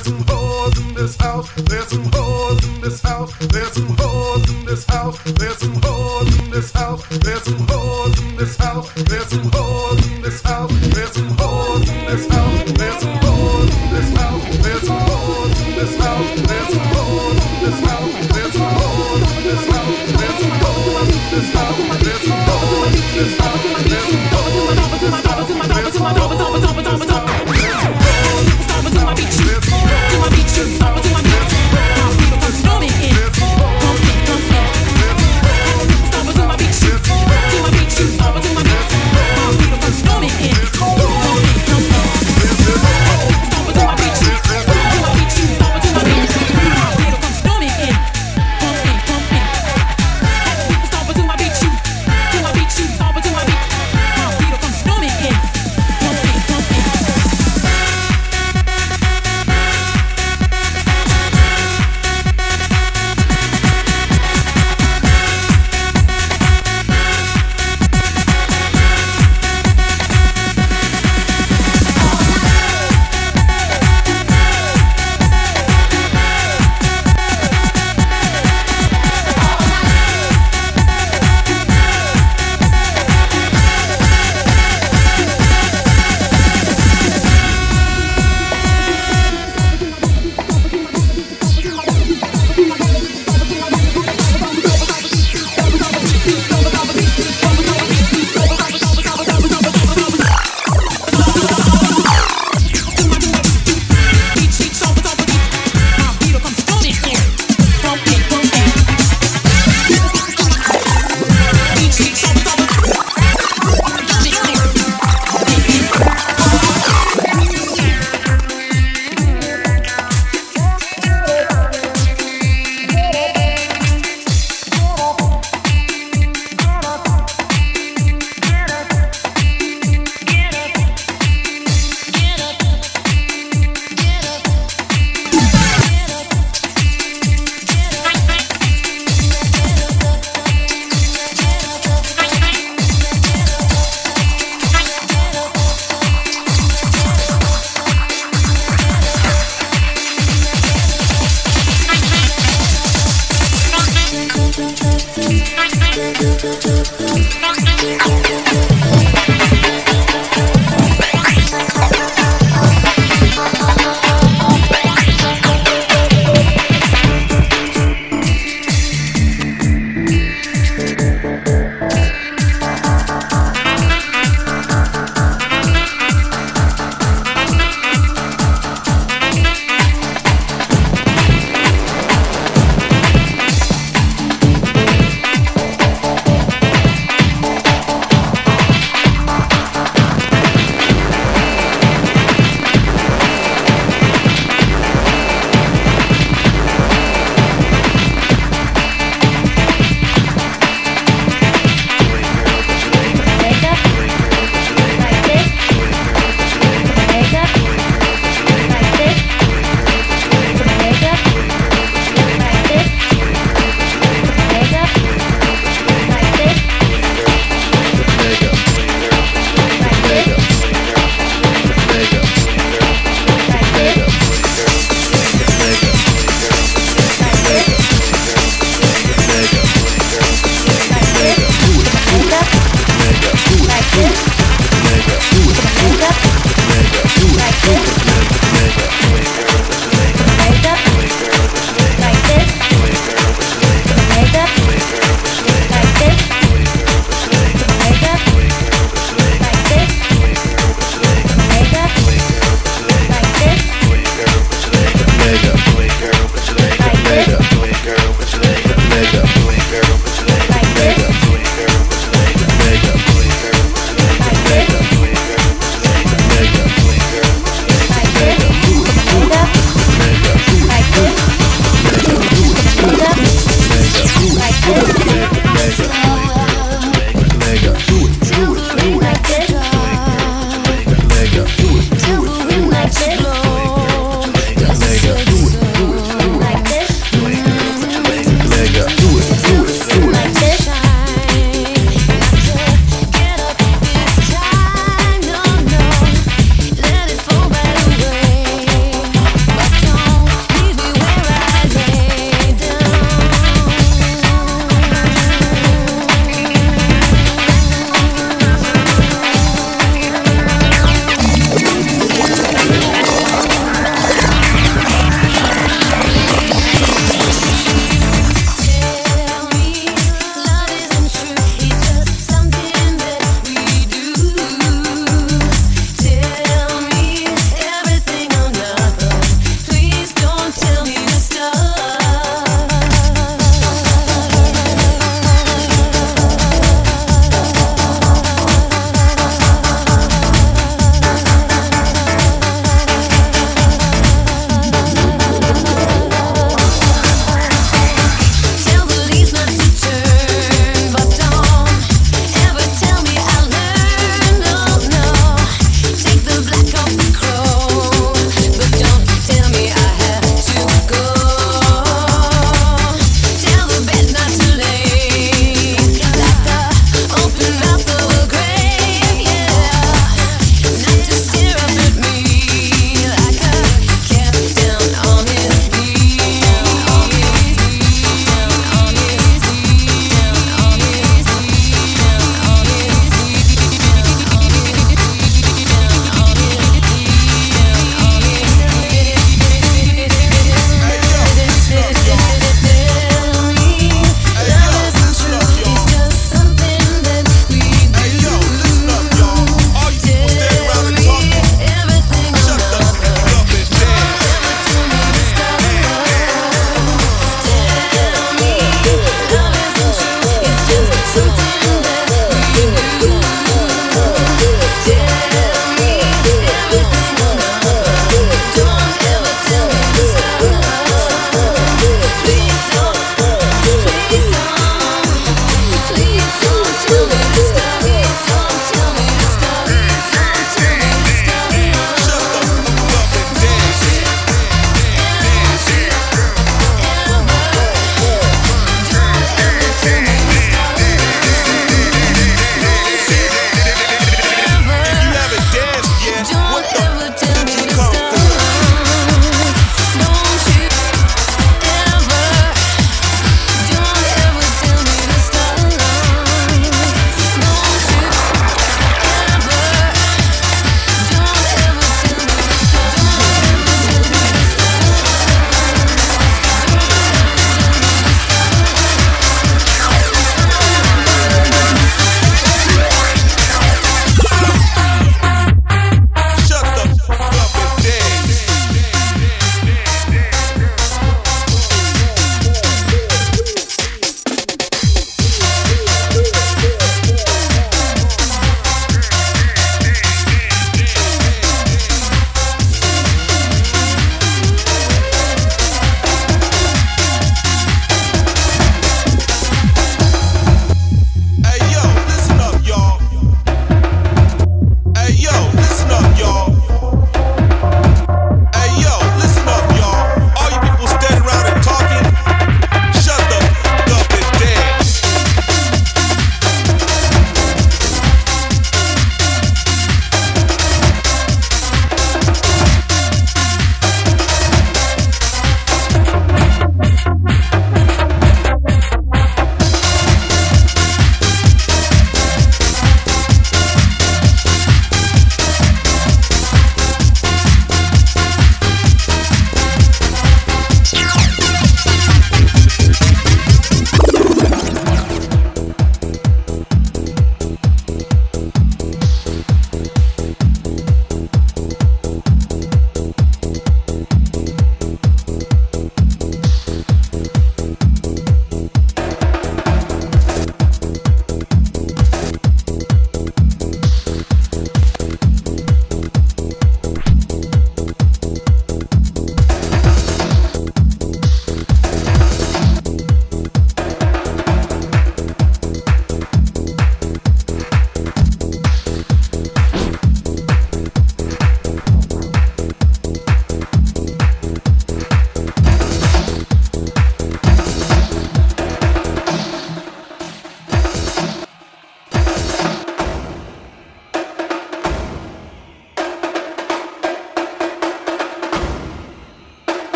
There's some hoes in this house. There's some hoes in this house. There's some hoes in this house. There's some hoes in this house. There's some hoes in this house. There's some hoes in this house. There's some hoes in this house. There's some hoes in this house. There's some hoes in this house. There's some hoes in this house. There's some hoes in this house. There's some hoes in this house. There's some hoes in this house. There's some hoes in this house.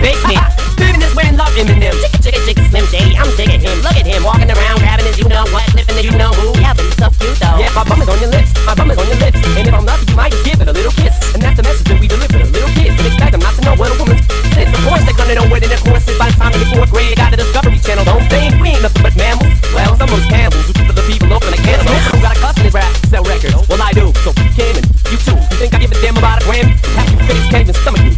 Dead. He's locked in my basement. Love Eminem. Chicka chicka chicka Slim Shady. I'm of him. Look at him walking around grabbing his you know what, flipping the you know who. Yeah, but he's so cute though. Yeah, my bum is on your lips. My bum is on your lips. And if I'm lucky, you might just give it a little kiss. And that's the message that we deliver to little kids. And expect them not to know what a woman's says. Of course they're gonna know what in the course is by the time they get fourth grade. Got the Discovery Channel. Don't think we ain't nothing but mammals. Well, some of those camels who keep the people open like cannibals. Who got a cuss in his rap sell records? Well, I do. So Kim and you too. You think I give a damn about a Grammy? Half your critics can't even stomach me,